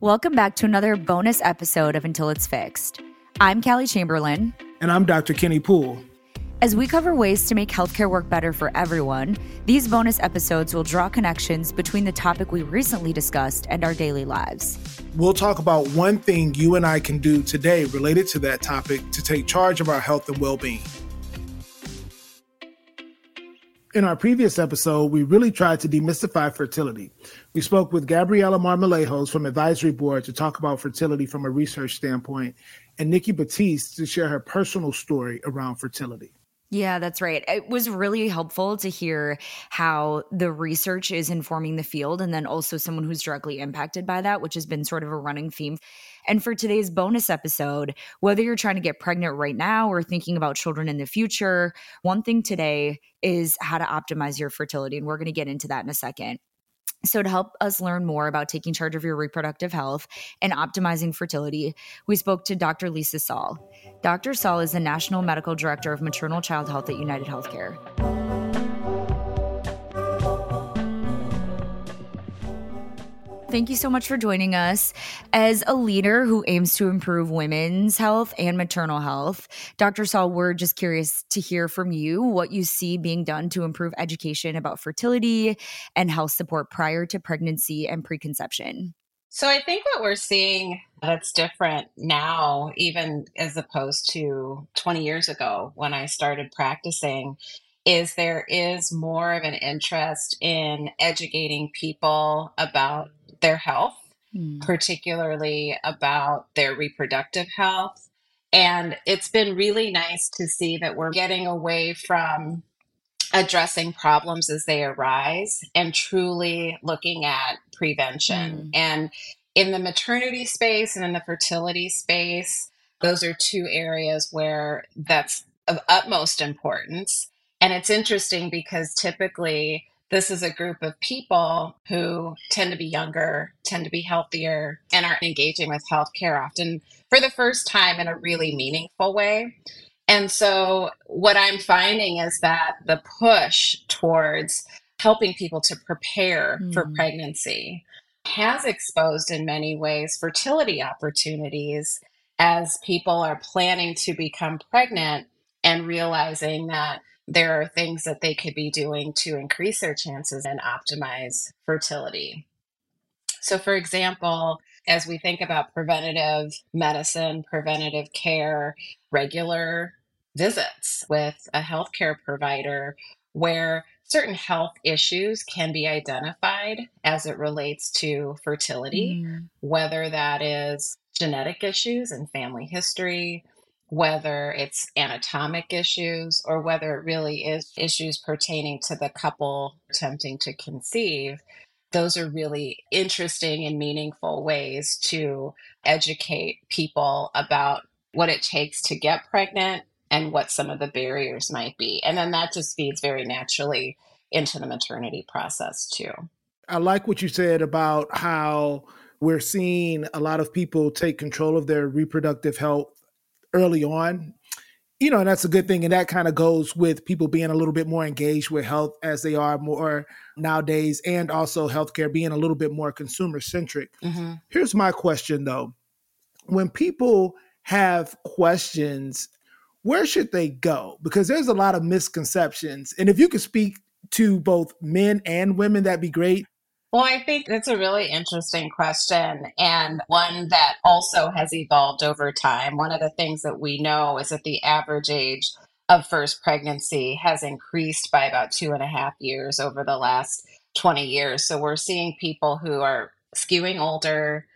Welcome back to another bonus episode of Until It's Fixed. I'm Callie Chamberlain. And I'm Dr. Kenny Poole. As we cover ways to make healthcare work better for everyone, these bonus episodes will draw connections between the topic we recently discussed and our daily lives. We'll talk about one thing you and I can do today related to that topic to take charge of our health and well being. In our previous episode, we really tried to demystify fertility. We spoke with Gabriela Marmolejos from Advisory Board to talk about fertility from a research standpoint, and Nikki Batiste to share her personal story around fertility. Yeah, that's right. It was really helpful to hear how the research is informing the field and then also someone who's directly impacted by that, which has been sort of a running theme. And for today's bonus episode, whether you're trying to get pregnant right now or thinking about children in the future, one thing today is how to optimize your fertility. And we're going to get into that in a second. So, to help us learn more about taking charge of your reproductive health and optimizing fertility, we spoke to Dr. Lisa Saul. Dr. Saul is the National Medical Director of Maternal Child Health at United Healthcare. Thank you so much for joining us. As a leader who aims to improve women's health and maternal health, Dr. Saul, we're just curious to hear from you what you see being done to improve education about fertility and health support prior to pregnancy and preconception. So, I think what we're seeing that's different now, even as opposed to 20 years ago when I started practicing, is there is more of an interest in educating people about their health, mm. particularly about their reproductive health. And it's been really nice to see that we're getting away from addressing problems as they arise and truly looking at prevention. Mm. And in the maternity space and in the fertility space, those are two areas where that's of utmost importance. And it's interesting because typically this is a group of people who tend to be younger, tend to be healthier, and are engaging with healthcare often for the first time in a really meaningful way. And so, what I'm finding is that the push towards helping people to prepare mm. for pregnancy has exposed, in many ways, fertility opportunities as people are planning to become pregnant and realizing that there are things that they could be doing to increase their chances and optimize fertility. So, for example, as we think about preventative medicine, preventative care, regular visits with a healthcare provider where certain health issues can be identified as it relates to fertility, mm. whether that is genetic issues and family history, whether it's anatomic issues or whether it really is issues pertaining to the couple attempting to conceive, those are really interesting and meaningful ways to educate people about what it takes to get pregnant and what some of the barriers might be. And then that just feeds very naturally into the maternity process too. I like what you said about how we're seeing a lot of people take control of their reproductive health early on you know, and that's a good thing. And that kind of goes with people being a little bit more engaged with health as they are more nowadays, and also healthcare being a little bit more consumer centric. Mm-hmm. Here's my question though when people have questions, where should they go? Because there's a lot of misconceptions. And if you could speak to both men and women, that'd be great. Well, I think that's a really interesting question and one that also has evolved over time. One of the things that we know is that the average age of first pregnancy has increased by about two and a half years over the last 20 years. So we're seeing people who are skewing older,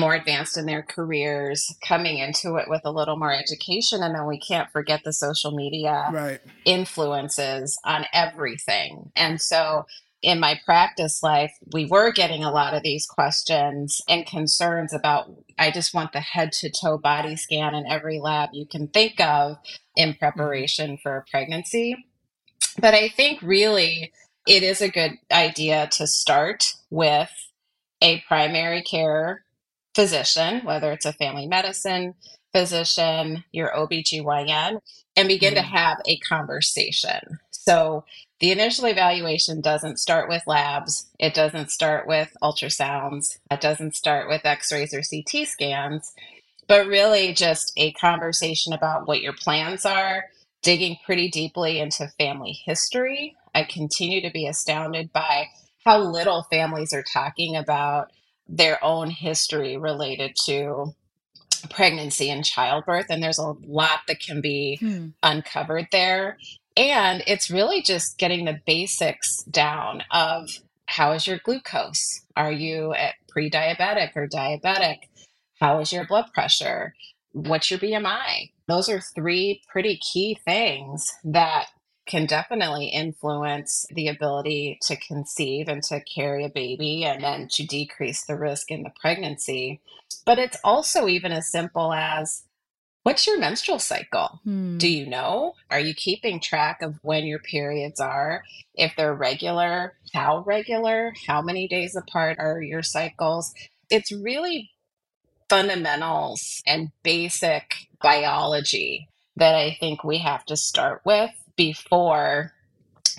more advanced in their careers, coming into it with a little more education. And then we can't forget the social media right. influences on everything. And so in my practice life, we were getting a lot of these questions and concerns about I just want the head to toe body scan in every lab you can think of in mm-hmm. preparation for a pregnancy. But I think really it is a good idea to start with a primary care physician, whether it's a family medicine physician, your OBGYN, and begin mm. to have a conversation. So the initial evaluation doesn't start with labs, it doesn't start with ultrasounds, it doesn't start with x rays or CT scans, but really just a conversation about what your plans are, digging pretty deeply into family history. I continue to be astounded by how little families are talking about their own history related to pregnancy and childbirth. And there's a lot that can be hmm. uncovered there. And it's really just getting the basics down of how is your glucose? Are you at pre diabetic or diabetic? How is your blood pressure? What's your BMI? Those are three pretty key things that can definitely influence the ability to conceive and to carry a baby and then to decrease the risk in the pregnancy. But it's also even as simple as what's your menstrual cycle? Hmm. Do you know? Are you keeping track of when your periods are? If they're regular, how regular? How many days apart are your cycles? It's really fundamentals and basic biology that I think we have to start with before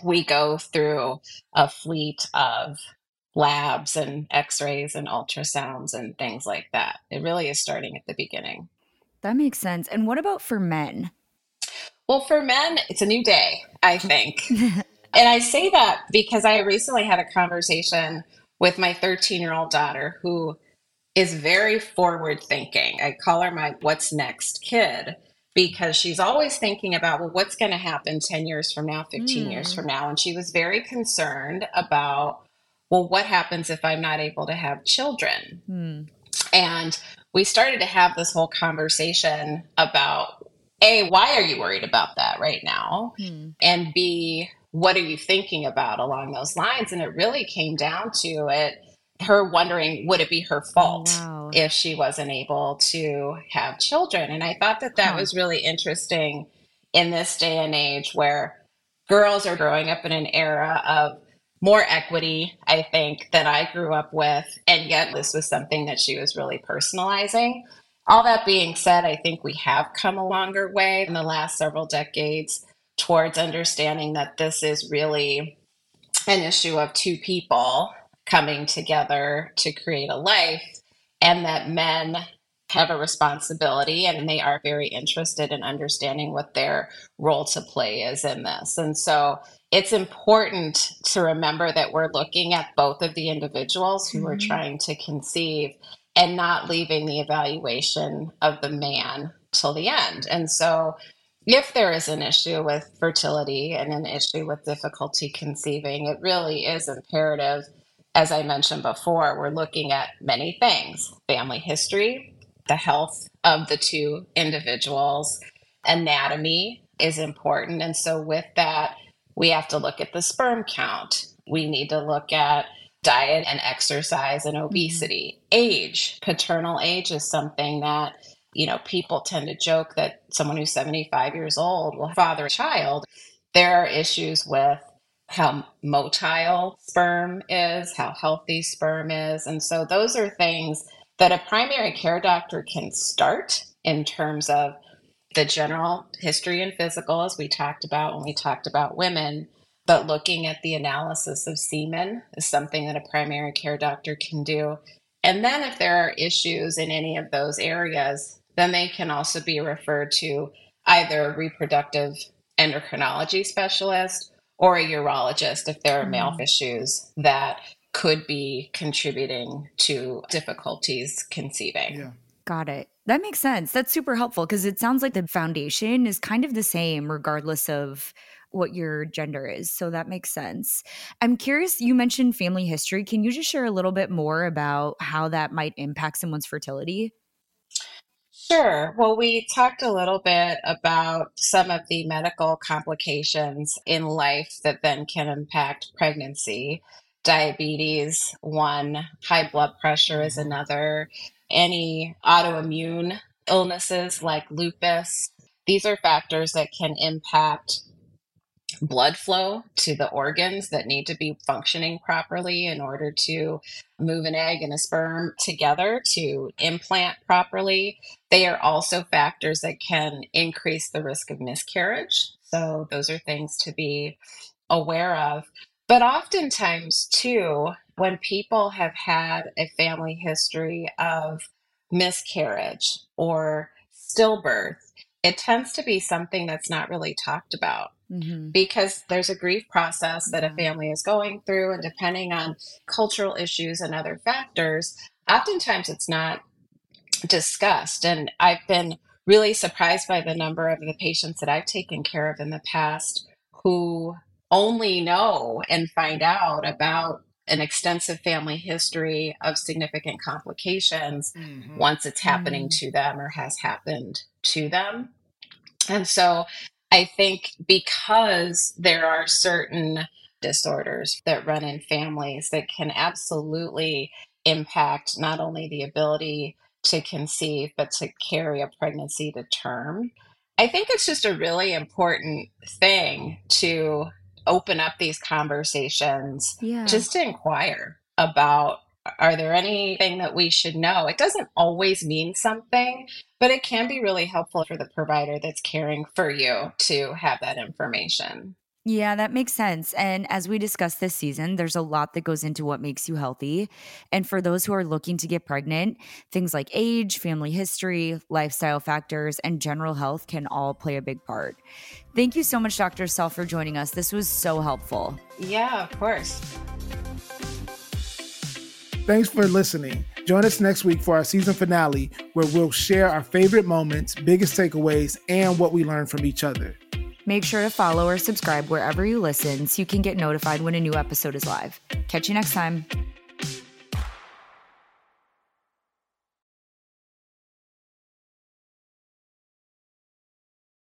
we go through a fleet of labs and x-rays and ultrasounds and things like that. It really is starting at the beginning. That makes sense. And what about for men? Well, for men, it's a new day, I think. and I say that because I recently had a conversation with my 13 year old daughter who is very forward thinking. I call her my what's next kid because she's always thinking about, well, what's going to happen 10 years from now, 15 mm. years hmm. from now. And she was very concerned about, well, what happens if I'm not able to have children? Mm. And we started to have this whole conversation about A, why are you worried about that right now? Mm. And B, what are you thinking about along those lines? And it really came down to it her wondering would it be her fault oh, wow. if she wasn't able to have children and i thought that that was really interesting in this day and age where girls are growing up in an era of more equity i think than i grew up with and yet this was something that she was really personalizing all that being said i think we have come a longer way in the last several decades towards understanding that this is really an issue of two people coming together to create a life, and that men have a responsibility and they are very interested in understanding what their role to play is in this. And so it's important to remember that we're looking at both of the individuals who mm-hmm. are trying to conceive and not leaving the evaluation of the man till the end. And so if there is an issue with fertility and an issue with difficulty conceiving, it really is imperative as I mentioned before, we're looking at many things family history, the health of the two individuals, anatomy is important. And so, with that, we have to look at the sperm count. We need to look at diet and exercise and mm-hmm. obesity. Age, paternal age is something that, you know, people tend to joke that someone who's 75 years old will father a child. There are issues with how motile sperm is, how healthy sperm is. And so those are things that a primary care doctor can start in terms of the general history and physical, as we talked about when we talked about women. But looking at the analysis of semen is something that a primary care doctor can do. And then, if there are issues in any of those areas, then they can also be referred to either a reproductive endocrinology specialist or a urologist if there are male mm. issues that could be contributing to difficulties conceiving. Yeah. Got it. That makes sense. That's super helpful because it sounds like the foundation is kind of the same regardless of what your gender is. So that makes sense. I'm curious, you mentioned family history. Can you just share a little bit more about how that might impact someone's fertility? Sure. Well, we talked a little bit about some of the medical complications in life that then can impact pregnancy. Diabetes, one, high blood pressure is mm-hmm. another, any autoimmune illnesses like lupus. These are factors that can impact blood flow to the organs that need to be functioning properly in order to move an egg and a sperm together to implant properly. They are also factors that can increase the risk of miscarriage. So, those are things to be aware of. But oftentimes, too, when people have had a family history of miscarriage or stillbirth, it tends to be something that's not really talked about mm-hmm. because there's a grief process that a family is going through, and depending on cultural issues and other factors, oftentimes it's not discussed. And I've been really surprised by the number of the patients that I've taken care of in the past who only know and find out about an extensive family history of significant complications mm-hmm. once it's happening mm-hmm. to them or has happened to them. And so I think because there are certain disorders that run in families that can absolutely impact not only the ability to conceive, but to carry a pregnancy to term. I think it's just a really important thing to open up these conversations yeah. just to inquire about are there anything that we should know it doesn't always mean something but it can be really helpful for the provider that's caring for you to have that information yeah, that makes sense. And as we discussed this season, there's a lot that goes into what makes you healthy. And for those who are looking to get pregnant, things like age, family history, lifestyle factors, and general health can all play a big part. Thank you so much, Dr. Saul, for joining us. This was so helpful. Yeah, of course. Thanks for listening. Join us next week for our season finale, where we'll share our favorite moments, biggest takeaways, and what we learned from each other. Make sure to follow or subscribe wherever you listen so you can get notified when a new episode is live. Catch you next time.